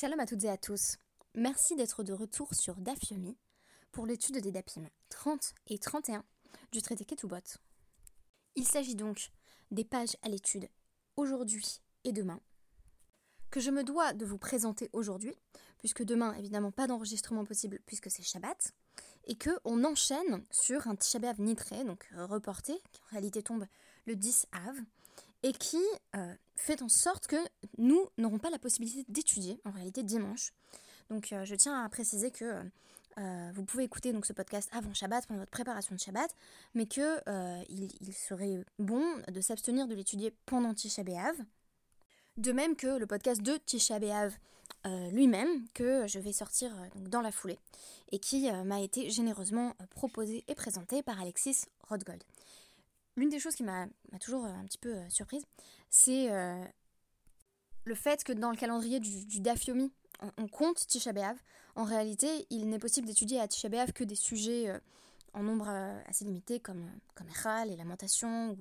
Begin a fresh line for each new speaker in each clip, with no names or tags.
Shalom à toutes et à tous. Merci d'être de retour sur Dafyomi pour l'étude des Dapim 30 et 31 du traité Ketubot. Il s'agit donc des pages à l'étude aujourd'hui et demain que je me dois de vous présenter aujourd'hui, puisque demain, évidemment, pas d'enregistrement possible puisque c'est Shabbat, et que on enchaîne sur un Tisha B'Av nitré, donc reporté, qui en réalité tombe le 10 Av, et qui euh, fait en sorte que nous n'aurons pas la possibilité d'étudier en réalité dimanche. Donc euh, je tiens à préciser que euh, vous pouvez écouter donc ce podcast avant Shabbat, pendant votre préparation de Shabbat, mais que il, serait bon de s'abstenir de l'étudier pendant Tisha B'Av. De même que le podcast de Tisha B'Av lui-même, que je vais sortir dans la foulée, et qui m'a été généreusement proposé et présenté par Alexis Rodgold. L'une des choses qui m'a toujours un petit peu surprise, c'est le fait que dans le calendrier du, du Dafyomi, on, compte Tisha. En réalité, il n'est possible d'étudier à Tisha B'Av que des sujets euh, en nombre euh, assez limité, comme, comme les lamentations, ou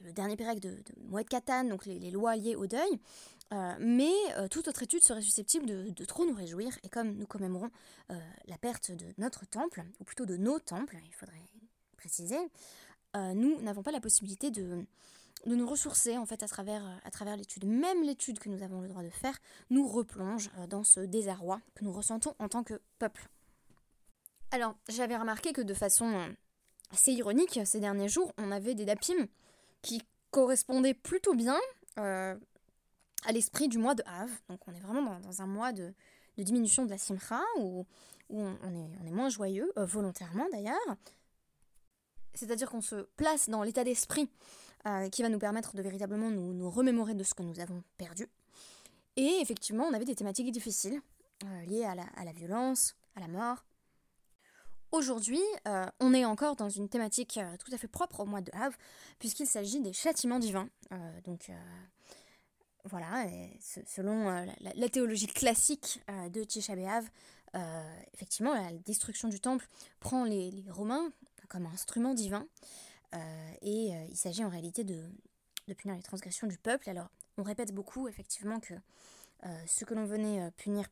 le dernier pérec de, de Katan, donc les, lois liées au deuil. Euh, mais toute autre étude serait susceptible de, trop nous réjouir, et comme nous commémorons la perte de notre temple, ou plutôt de nos temples, il faudrait préciser, nous n'avons pas la possibilité de, de nous ressourcer en fait à travers, euh, à travers l'étude. Même l'étude que nous avons le droit de faire nous replonge euh, dans ce désarroi que nous ressentons en tant que peuple. Alors, j'avais remarqué que de façon euh, assez ironique, ces derniers jours, on avait des dapim qui correspondaient plutôt bien à l'esprit du mois de Av. Donc on est vraiment dans, un mois de, diminution de la simcha, où, où on, est, on, est, moins joyeux, volontairement d'ailleurs. C'est-à-dire qu'on se place dans l'état d'esprit euh, qui va nous permettre de véritablement nous, remémorer de ce que nous avons perdu. Et effectivement, on avait des thématiques difficiles euh, liées à la, violence, à la mort. Aujourd'hui, euh, on est encore dans une thématique tout à fait propre au mois de Havre, puisqu'il s'agit des châtiments divins. donc voilà, selon la, théologie classique de Tisha effectivement, la destruction du temple prend les Romains comme instrument divin. Euh, et euh, il s'agit en réalité de, punir les transgressions du peuple. Alors, on répète beaucoup, effectivement, que euh, ce que l'on venait punir,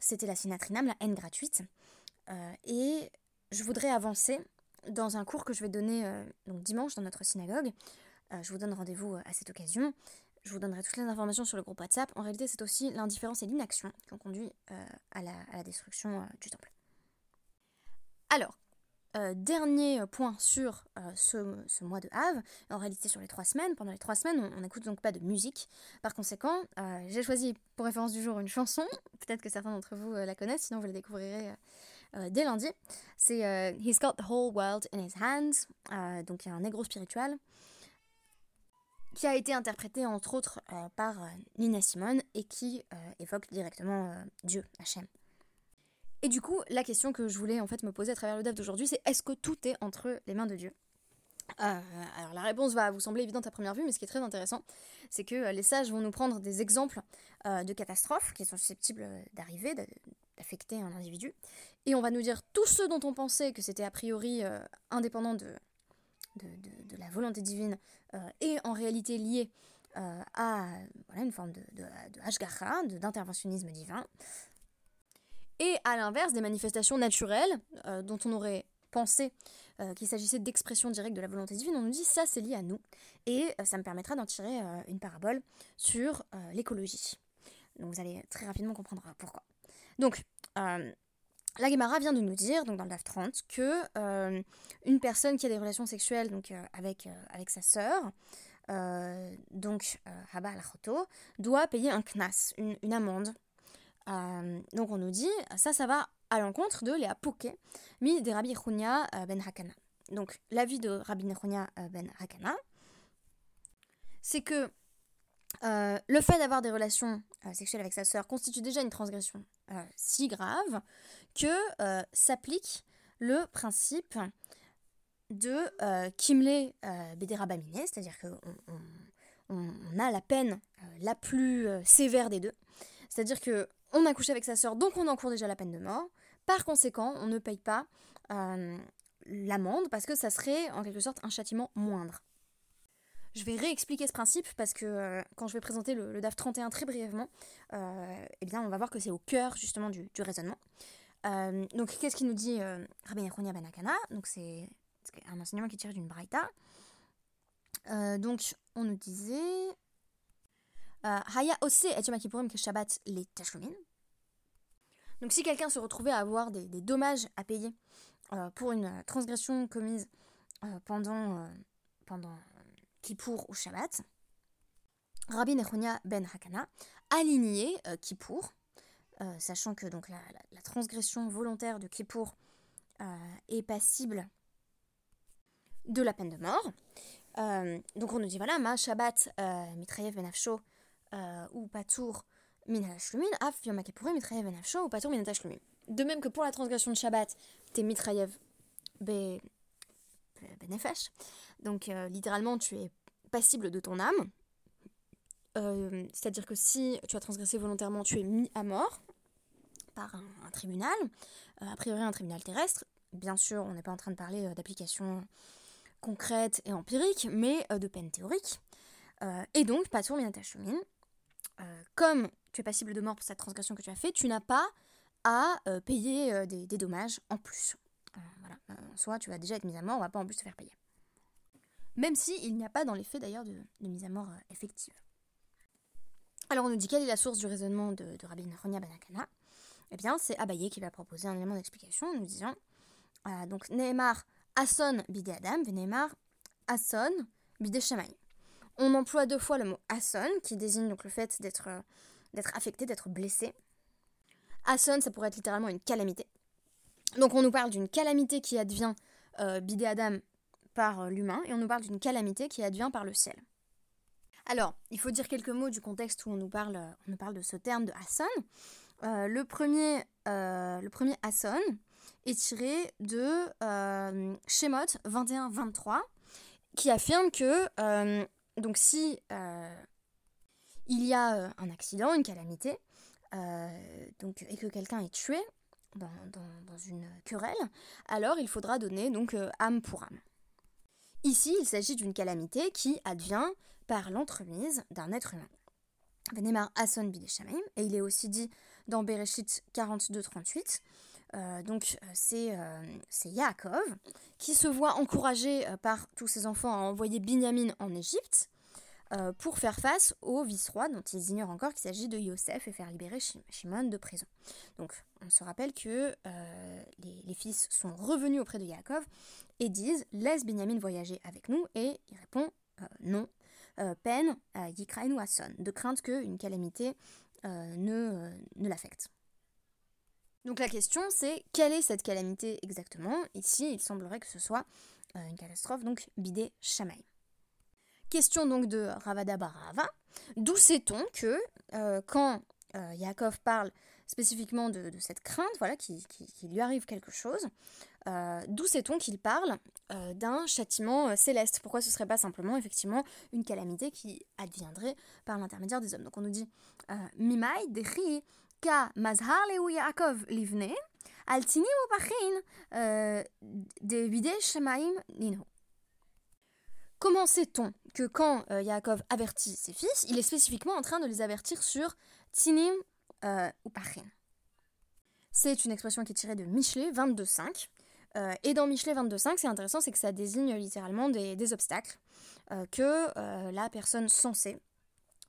c'était la sinatrinam, la haine gratuite. et je voudrais avancer dans un cours que je vais donner donc dimanche dans notre synagogue. je vous donne rendez-vous à cette occasion. Je vous donnerai toutes les informations sur le groupe WhatsApp. En réalité, c'est aussi l'indifférence et l'inaction qui ont conduit à, la, destruction du temple. Alors, euh, dernier point sur euh, ce, mois de Havre, en réalité sur les trois semaines. Pendant les trois semaines, on n'écoute donc pas de musique. Par conséquent, euh, j'ai choisi pour référence du jour une chanson. Peut-être que certains d'entre vous la connaissent, sinon vous la découvrirez dès lundi. C'est He's Got the Whole World in His Hands, donc un négro spirituel, qui a été interprété entre autres par Nina Simone et qui évoque directement Dieu, Hachem. Et du coup, la question que je voulais en fait me poser à travers le DAF d'aujourd'hui, c'est est-ce que tout est entre les mains de Dieu? Euh, alors la réponse va vous sembler évidente à première vue, mais ce qui est très intéressant, c'est que euh, les sages vont nous prendre des exemples euh, de catastrophes qui sont susceptibles d'arriver, d'affecter un individu, et on va nous dire tout ce dont on pensait que c'était a priori indépendant de, de, la volonté divine, et en réalité lié à une forme de, de, d'interventionnisme divin, et à l'inverse des manifestations naturelles euh, dont on aurait pensé euh, qu'il s'agissait d'expression directe de la volonté divine, on nous dit ça c'est lié à nous. Et euh, ça me permettra d'en tirer une parabole sur l'écologie. Donc vous allez très rapidement comprendre pourquoi. Donc, la Gemara vient de nous dire, donc dans le DAF 30, que une personne qui a des relations sexuelles donc, avec, avec sa sœur, donc Haba al doit payer un knas, une, une amende euh, donc on nous dit, ça, ça va à l'encontre de Léa Pouké, mi de Rabbi Chunia euh, ben Hakana. Donc l'avis de Rabbi Chunia euh, ben Hakana, c'est que le fait d'avoir des relations sexuelles avec sa sœur constitue déjà une transgression si grave que s'applique le principe de Kimle Bederabamine, c'est-à-dire qu'on on, a la peine la plus sévère des deux. C'est-à-dire que on a couché avec sa sœur, donc on encourt déjà la peine de mort. Par conséquent, on ne paye pas euh, l'amende parce que ça serait en quelque sorte un châtiment moindre. Je vais réexpliquer ce principe parce que quand je vais présenter le, DAF 31 très brièvement, eh bien on va voir que c'est au cœur justement du, raisonnement. donc qu'est-ce qu'il nous dit Rabbi Nechonia Ben Akana Donc c'est un enseignement qui tire d'une braïta. donc on nous disait Haya ose et Shabbat les tashlumin. Donc si quelqu'un se retrouvait à avoir des, dommages à payer euh, pour une transgression commise euh, pendant, euh, pendant Kippour ou Shabbat, Rabbi Nechonia ben Hakana a ligné Kippour, sachant que donc, la, transgression volontaire de Kippour est passible de la peine de mort. donc on nous dit voilà, ma Shabbat mitrayev ben Afsho ou Patour de même que pour la transgression de Shabbat, t'es mitrayev benefesh. Donc euh, littéralement, tu es passible de ton âme. Euh, c'est-à-dire que si tu as transgressé volontairement, tu es mis à mort par un, tribunal, euh, a priori un tribunal terrestre. Bien sûr, on n'est pas en train de parler d'application concrète et empirique, mais de peine théorique. et donc, pas minatashlumin, comme tu es passible de mort pour cette transgression que tu as fait, tu n'as pas à euh, payer euh, des, dommages en plus. Euh, voilà. soit tu vas déjà être mis à mort, on va pas en plus te faire payer. Même si il n'y a pas dans les faits d'ailleurs de, mise à mort effective. Alors on nous dit quelle est la source du raisonnement de, de Rabbi Nachonia Banakana? Eh bien c'est Abaye qui va proposer un élément d'explication en nous disant donc Nehemar Ason bide Adam, Nehemar Ason bide Shamaï. On emploie deux fois le mot Ason qui désigne le fait d'être d'être affecté, d'être blessé. Ason, ça pourrait être littéralement une calamité. Donc on nous parle d'une calamité qui advient euh, bidé Adam par euh, l'humain et on nous parle d'une calamité qui advient par le ciel. Alors, il faut dire quelques mots du contexte où on nous parle, euh, de ce terme de Ason. le, premier, le premier Ason est tiré de Shemot 21-23 qui affirme que donc si il y a euh, un accident, une calamité, euh, et que quelqu'un est tué dans, une querelle, alors il faudra donner donc euh, âme pour âme. Ici, il s'agit d'une calamité qui advient par l'entremise d'un être humain. Venemar Ason Bideshamaim, et il est aussi dit dans Bereshit 42-38. Donc c'est Yaakov qui se voit encouragé par tous ses enfants à envoyer Binyamin en Égypte euh, pour faire face au vice-roi dont ils ignorent encore qu'il s'agit de Yosef et faire libérer Shimon de prison. Donc on se rappelle que euh, les, fils sont revenus auprès de Yaakov et disent laisse Benjamin voyager avec nous et il répond euh, non, peine Yikrainu Hasson, de crainte qu'une calamité ne l'affecte. Donc la question c'est quelle est cette calamité exactement? Ici il semblerait que ce soit une catastrophe, donc bidé Shamaï. Question donc de Ravada Barava. D'où sait-on que euh, quand euh, Yaakov parle spécifiquement de, cette crainte, voilà, qu'il qui, lui arrive quelque chose, euh, d'où sait-on qu'il parle d'un châtiment céleste? Pourquoi ce serait pas simplement effectivement une calamité qui adviendrait par l'intermédiaire des hommes? Donc on nous dit Mimai dechi Comment sait-on que quand euh, Yaakov avertit ses fils, il est spécifiquement en train de les avertir sur Tinim euh, ou Pachin C'est une expression qui est tirée de Michelet 22.5. Euh, et dans Michelet 22.5, c'est intéressant, c'est que ça désigne littéralement des, obstacles que la personne censée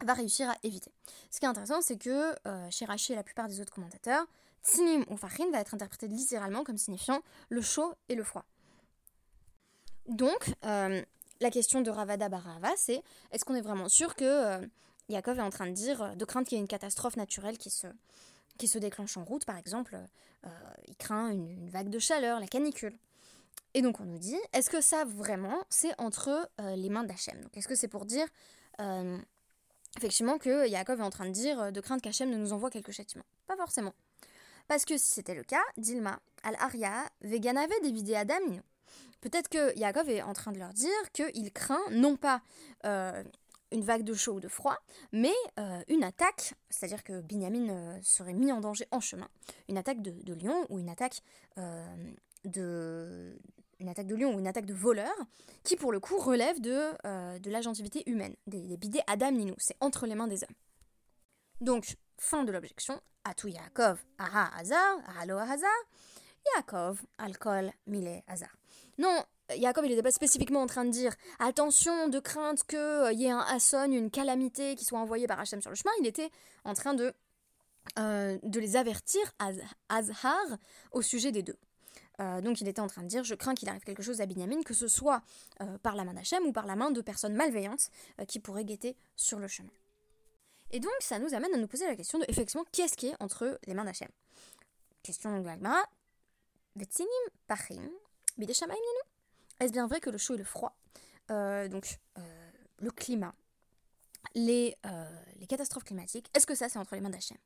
va réussir à éviter. Ce qui est intéressant, c'est que chez Rachi et la plupart des autres commentateurs, Tinim ou Fachin va être interprété littéralement comme signifiant le chaud et le froid. Donc, la question de Ravada Barava, c'est est-ce qu'on est vraiment sûr que euh, Yaakov est en train de dire, euh, de craindre qu'il y ait une catastrophe naturelle qui se, qui se déclenche en route, par exemple, euh, il craint une, vague de chaleur, la canicule. Et donc on nous dit, est-ce que ça vraiment, c'est entre les mains d'Hachem? Est-ce que c'est pour dire, effectivement, que Yaakov est en train de dire de craindre qu'Hachem ne nous envoie quelques châtiments Pas forcément. Parce que si c'était le cas, Dilma, Al-Aria, Veganave des Adam, Peut-être que Yaakov est en train de leur dire qu'il craint non pas euh, une vague de chaud ou de froid, mais euh, une attaque, c'est-à-dire que Binyamin euh, serait mis en danger en chemin, une attaque de, lion ou une attaque de, une attaque de lion ou une attaque de voleur, qui pour le coup relève de, euh, de l'agentivité humaine, des, bidets Adam Ninou, c'est entre les mains des hommes. Donc, fin de l'objection, Atu Yaakov, Aha Hazar, Ahalo Hazar, Yaakov, Alcool, Mile Hazar. Non, Yaakov, il n'était pas spécifiquement en train de dire attention de crainte qu'il euh, y ait un Hasson, une calamité qui soit envoyée par Hachem sur le chemin. Il était en train de, euh, de les avertir, Azhar, au sujet des deux. Euh, donc il était en train de dire je crains qu'il arrive quelque chose à Binyamin, que ce soit par la main d'Hachem ou par la main de personnes malveillantes qui pourraient guetter sur le chemin. Et donc ça nous amène à nous poser la question de effectivement qu'est-ce qui est entre les mains d'Hachem? Question de bideshamaim est-ce bien vrai que le chaud et le froid, euh, donc euh, le climat, les, euh, catastrophes climatiques, est-ce que ça c'est entre les mains d'Hachem?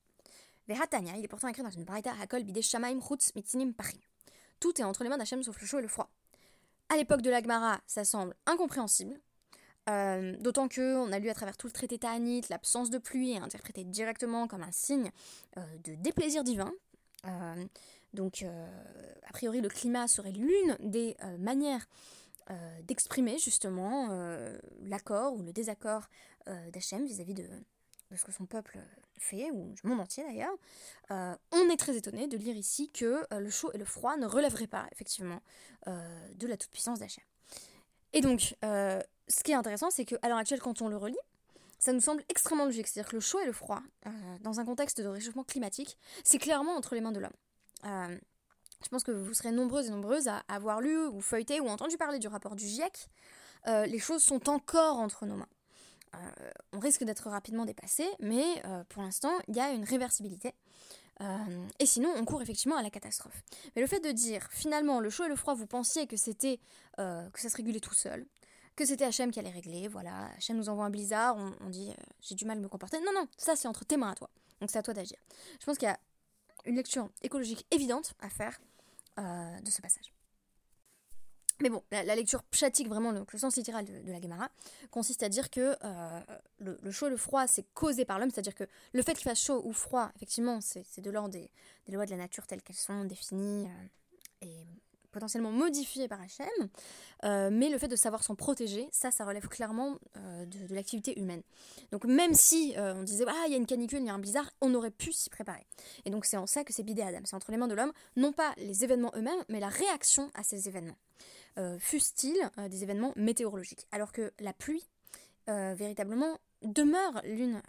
Il est pourtant écrit dans une braïta Hakol Bide Shamaim Chutz Mitzinim Pachim. Tout est entre les mains d'Hachem sauf le chaud et le froid. À l'époque de l'Agmara, ça semble incompréhensible. D'autant que on a lu à travers tout le traité Ta'anit, l'absence de pluie est interprétée directement comme un signe de déplaisir divin. Donc, euh, a priori, le climat serait l'une des euh, manières euh, d'exprimer justement l'accord ou le désaccord d'Hachem vis-à-vis de, ce que son peuple fait, ou du monde entier d'ailleurs. on est très étonné de lire ici que le chaud et le froid ne relèveraient pas, effectivement, de la toute-puissance d'Hachem. Et donc, ce qui est intéressant, c'est qu'à l'heure actuelle, quand on le relit, ça nous semble extrêmement logique. C'est-à-dire que le chaud et le froid, dans un contexte de réchauffement climatique, c'est clairement entre les mains de l'homme. Euh, je pense que vous serez nombreuses et nombreuses à avoir lu ou feuilleté ou entendu parler du rapport du GIEC. Euh, les choses sont encore entre nos mains. Euh, on risque d'être rapidement dépassé, mais pour l'instant, il y a une réversibilité. et sinon, on court effectivement à la catastrophe. Mais le fait de dire, finalement, le chaud et le froid, vous pensiez que c'était que ça se régulait tout seul, que c'était Hachem qui allait régler, voilà, Hachem nous envoie un blizzard, on, dit j'ai du mal à me comporter. Non, non, ça c'est entre tes mains à toi. Donc c'est à toi d'agir. Je pense qu'il y a une lecture écologique évidente à faire euh, de ce passage. Mais bon, la, lecture pchatique, vraiment, le, sens littéral de, la Gemara, consiste à dire que euh, le, chaud et le froid, c'est causé par l'homme, c'est-à-dire que le fait qu'il fasse chaud ou froid, effectivement, c'est de l'ordre des, lois de la nature telles qu'elles sont définies euh, potentiellement modifié par euh, mais le fait de savoir s'en protéger, ça, ça relève clairement euh, de, l'activité humaine. Donc même si euh, on disait, ah, il y a une canicule, il y a un blizzard, on aurait pu s'y préparer. Et donc c'est en ça que c'est bidé Adam, c'est entre les mains de l'homme, non pas les événements eux-mêmes, mais la réaction à ces événements. Fussent-ils des événements météorologiques? Alors que la pluie, véritablement, demeure l'une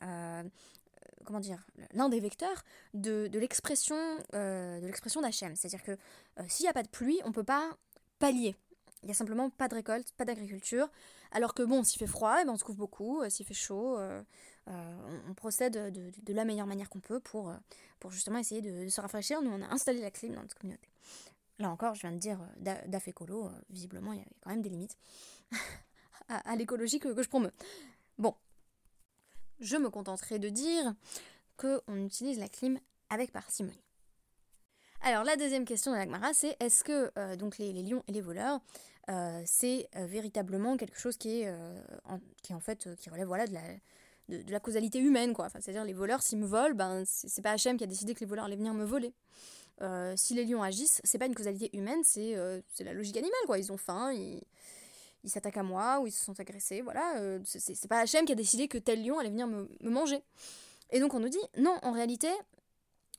comment dire, l'un des vecteurs de, l'expression euh, de l'expression d'Hachem. C'est-à-dire que euh, s'il n'y a pas de pluie, on ne peut pas pallier. Il n'y a simplement pas de récolte, pas d'agriculture. Alors que bon, s'il fait froid, eh ben, on se couvre beaucoup. Euh, s'il fait chaud, on, procède de, la meilleure manière qu'on peut pour, pour justement essayer de, se rafraîchir. Nous, on a installé la clim dans notre communauté. Là encore, je viens de dire d'AF écolo, visiblement, il y avait quand même des limites à, l'écologie que, que je promeux. Bon, je me contenterai de dire qu'on utilise la clim avec parcimonie. Alors la deuxième question de l'Agmara, c'est est-ce que euh, donc les, lions et les voleurs, euh, c'est euh, véritablement quelque chose qui est, qui en fait qui relève voilà de la, de, la causalité humaine quoi. C'est-à-dire les voleurs s'ils me volent, ben c'est pas Hachem qui a décidé que les voleurs allaient venir me voler. si les lions agissent, c'est pas une causalité humaine, c'est la logique animale quoi. Ils ont faim, ils ils s'attaquent à moi ou ils se sont agressés. Voilà, euh, c'est pas Hachem qui a décidé que tel lion allait venir me, manger. Et donc on nous dit, non, en réalité,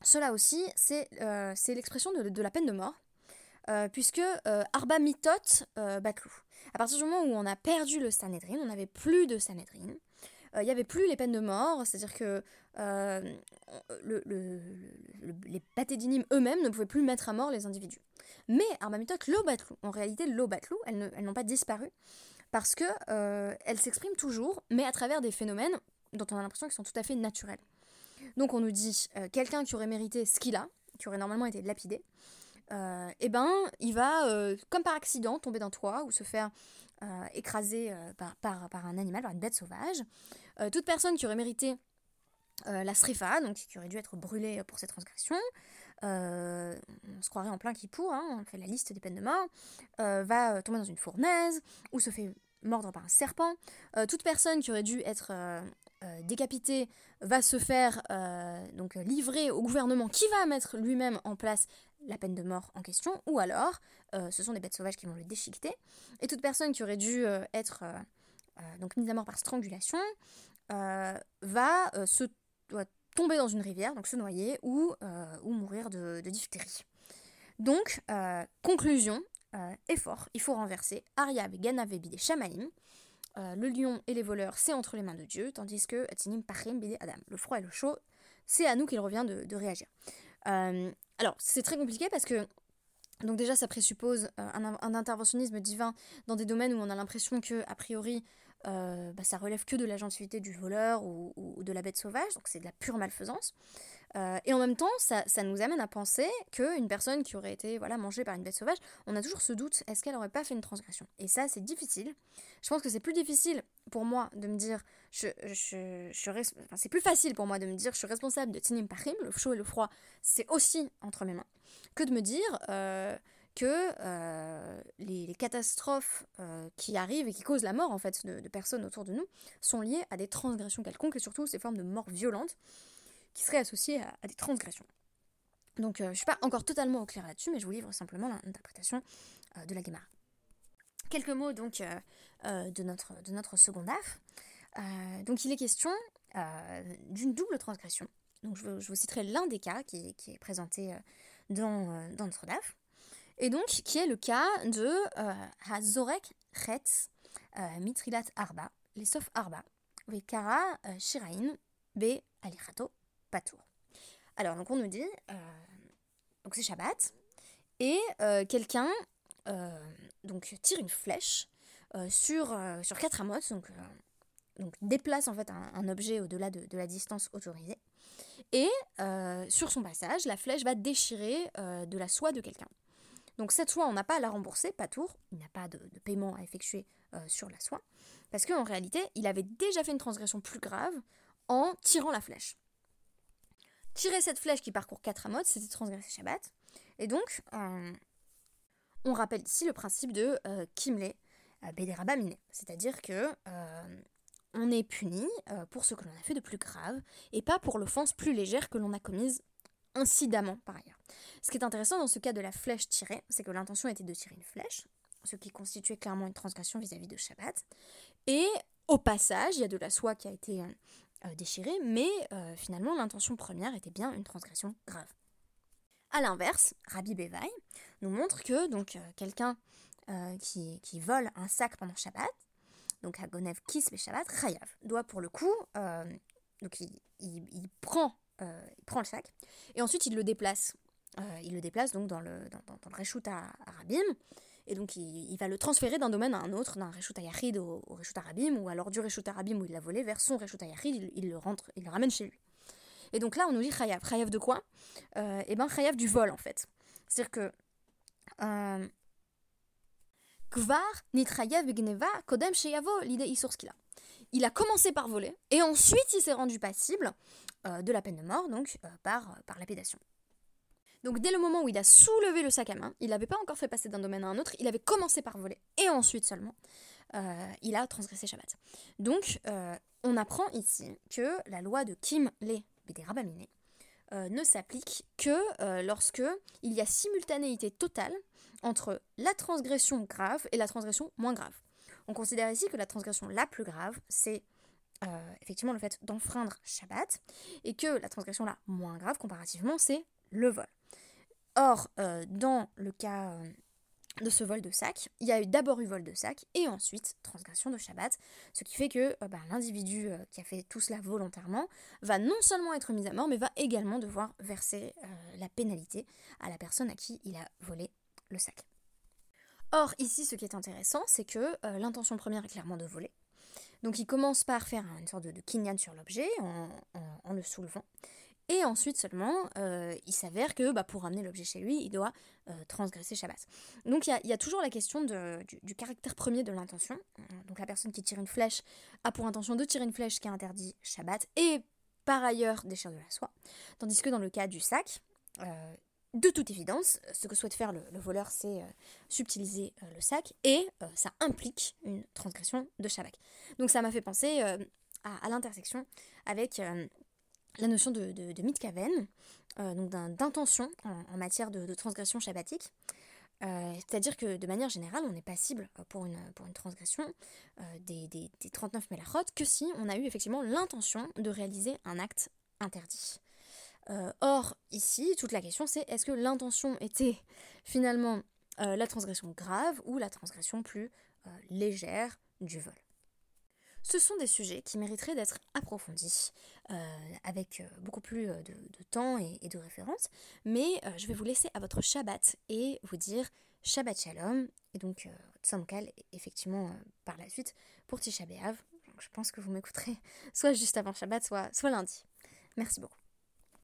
cela aussi, c'est euh, l'expression de, la peine de mort, euh, puisque Arba Mitot Batlou. À partir du moment où on a perdu le Sanhedrin, on n'avait plus de Sanhedrin, il n'y avait plus les peines de mort, c'est-à-dire que le, les patédinim eux-mêmes ne pouvaient plus mettre à mort les individus. Mais Armamitot, l'Obatlou, en réalité, l'Obatlou, elles, elles n'ont pas disparu parce que euh, elles s'expriment toujours, mais à travers des phénomènes dont on a l'impression qu'ils sont tout à fait naturels. Donc on nous dit euh, quelqu'un qui aurait mérité ce qu'il a, qui aurait normalement été lapidé, euh, eh ben il va, comme par accident, tomber d'un toit ou se faire écraser par, par, par, un animal, par une bête sauvage. toute personne qui aurait mérité la srifa, donc qui aurait dû être brûlée pour cette transgression, euh, on se croirait en plein qui pour, hein, on fait la liste des peines de mort, euh, va tomber dans une fournaise ou se fait mordre par un serpent. Euh, toute personne qui aurait dû être décapité va se faire donc livrer au gouvernement qui va mettre lui-même en place la peine de mort en question, ou alors ce sont des bêtes sauvages qui vont le déchiqueter, et toute personne qui aurait dû être donc mise à mort par strangulation va se tomber dans une rivière, donc se noyer, ou, ou mourir de, de diphtérie. Donc, conclusion, effort, il faut renverser Ariab et Ganav des Shamaim, euh, le lion et les voleurs, c'est entre les mains de Dieu, tandis que Atinim Pachim Bide Adam, le froid et le chaud, c'est à nous qu'il revient de, réagir. Euh, alors, c'est très compliqué parce que, donc déjà, ça présuppose euh, un, interventionnisme divin dans des domaines où on a l'impression que, a priori, bah, ça relève que de l'agentivité du voleur ou, de la bête sauvage, donc c'est de la pure malfaisance. Euh, et en même temps, ça, nous amène à penser qu'une personne qui aurait été voilà, mangée par une bête sauvage, on a toujours ce doute, est-ce qu'elle n'aurait pas fait une transgression? Et ça, c'est difficile. Je pense que c'est plus difficile pour moi de me dire, je, je, c'est plus facile pour moi de me dire, je suis responsable de Tinim Pachim, le chaud et le froid, c'est aussi entre mes mains, que de me dire euh, que euh, les, catastrophes qui arrivent et qui causent la mort en fait de, personnes autour de nous sont liées à des transgressions quelconques et surtout ces formes de mort violentes qui seraient associées à, des transgressions. Donc euh, je ne suis pas encore totalement au clair là-dessus, mais je vous livre simplement l'interprétation euh, de la Gemara. Quelques mots donc euh, de, notre, de notre second DAF. donc il est question d'une double transgression. Donc je, vous citerai l'un des cas qui, est présenté dans, dans, notre DAF. Et donc qui est le cas de Hazorek Chetz Mitrilat Arba, les Sof Arba, Vekara Shirain Be Alichato tour. Alors, donc on nous dit, euh, donc c'est Shabbat, et euh, quelqu'un euh, donc tire une flèche sur, sur quatre amotes, donc, donc déplace en fait un, objet au-delà de, la distance autorisée, et sur son passage, la flèche va déchirer de la soie de quelqu'un. Donc cette soie, on n'a pas à la rembourser, pas tour, il n'y a pas de, de, paiement à effectuer sur la soie, parce qu'en réalité, il avait déjà fait une transgression plus grave en tirant la flèche. Tirer cette flèche qui parcourt 4 amotes, c'était transgresser Shabbat. Et donc, euh, on rappelle ici le principe de euh, Kimle euh, c'est-à-dire que euh, on est puni pour ce que l'on a fait de plus grave et pas pour l'offense plus légère que l'on a commise incidemment par ailleurs. Ce qui est intéressant dans ce cas de la flèche tirée, c'est que l'intention était de tirer une flèche, ce qui constituait clairement une transgression vis-à-vis -vis de Shabbat. Et au passage, il y a de la soie qui a été euh, déchiré, mais euh, finalement l'intention première était bien une transgression grave. A l'inverse, Rabbi Bevaï nous montre que donc euh, quelqu'un qui, qui, vole un sac pendant Shabbat, donc à Gonev Kis Shabbat, Chayav, doit pour le coup, donc il, il, prend, il prend le sac, et ensuite il le déplace. il le déplace donc dans le, dans, le Reshut à, à Rabim, et donc il, va le transférer d'un domaine à un autre, d'un Reshut Ayahid au, au Reshut Arabim, ou alors du Reshut Arabim où il l'a volé vers son Reshut Ayahid, il, il, le rentre, il le ramène chez lui. Et donc là on nous dit Chayav. Chayav de quoi euh, Eh bien Chayav du vol en fait. C'est-à-dire que... Euh, kodem l'idée qu'il a. Il a commencé par voler et ensuite il s'est rendu passible euh, de la peine de mort, donc par, par lapidation. Donc dès le moment où il a soulevé le sac à main, il n'avait pas encore fait passer d'un domaine à un autre, il avait commencé par voler, et ensuite seulement, il a transgressé Shabbat. Donc on apprend ici que la loi de Kim Le Bederabamine euh, ne s'applique que lorsque il y a simultanéité totale entre la transgression grave et la transgression moins grave. On considère ici que la transgression la plus grave, c'est effectivement le fait d'enfreindre Shabbat, et que la transgression la moins grave, comparativement, c'est le vol. Or, euh, dans le cas euh, de ce vol de sac, il y a d'abord eu vol de sac et ensuite transgression de Shabbat, ce qui fait que euh, bah, l'individu qui a fait tout cela volontairement va non seulement être mis à mort, mais va également devoir verser la pénalité à la personne à qui il a volé le sac. Or, ici, ce qui est intéressant, c'est que l'intention première est clairement de voler. Donc, il commence par faire une sorte de, de sur l'objet en, le soulevant. Et ensuite seulement, euh, il s'avère que bah, pour ramener l'objet chez lui, il doit euh, transgresser Shabbat. Donc il y, a toujours la question du, caractère premier de l'intention. Donc la personne qui tire une flèche a pour intention de tirer une flèche qui interdit Shabbat et par ailleurs déchire de la soie. Tandis que dans le cas du sac, euh, de toute évidence, ce que souhaite faire le, voleur, c'est subtiliser le sac et ça implique une transgression de Shabbat. Donc ça m'a fait penser à, l'intersection avec la notion de, de, mitkaven, donc d'intention en, matière de, transgression shabbatique. C'est-à-dire que de manière générale, on n'est passible pour une, pour une transgression des, des, des 39 melachot que si on a eu effectivement l'intention de réaliser un acte interdit. Euh, or, ici, toute la question c'est est-ce que l'intention était finalement euh, la transgression grave ou la transgression plus euh, légère du vol? Ce sont des sujets qui mériteraient d'être approfondis avec beaucoup plus de, temps et, de références, mais je vais vous laisser à votre Shabbat et vous dire Shabbat Shalom, et donc Tzomkal effectivement par la suite pour Tisha B'Av. Je pense que vous m'écouterez soit juste avant Shabbat, soit, soit lundi. Merci beaucoup.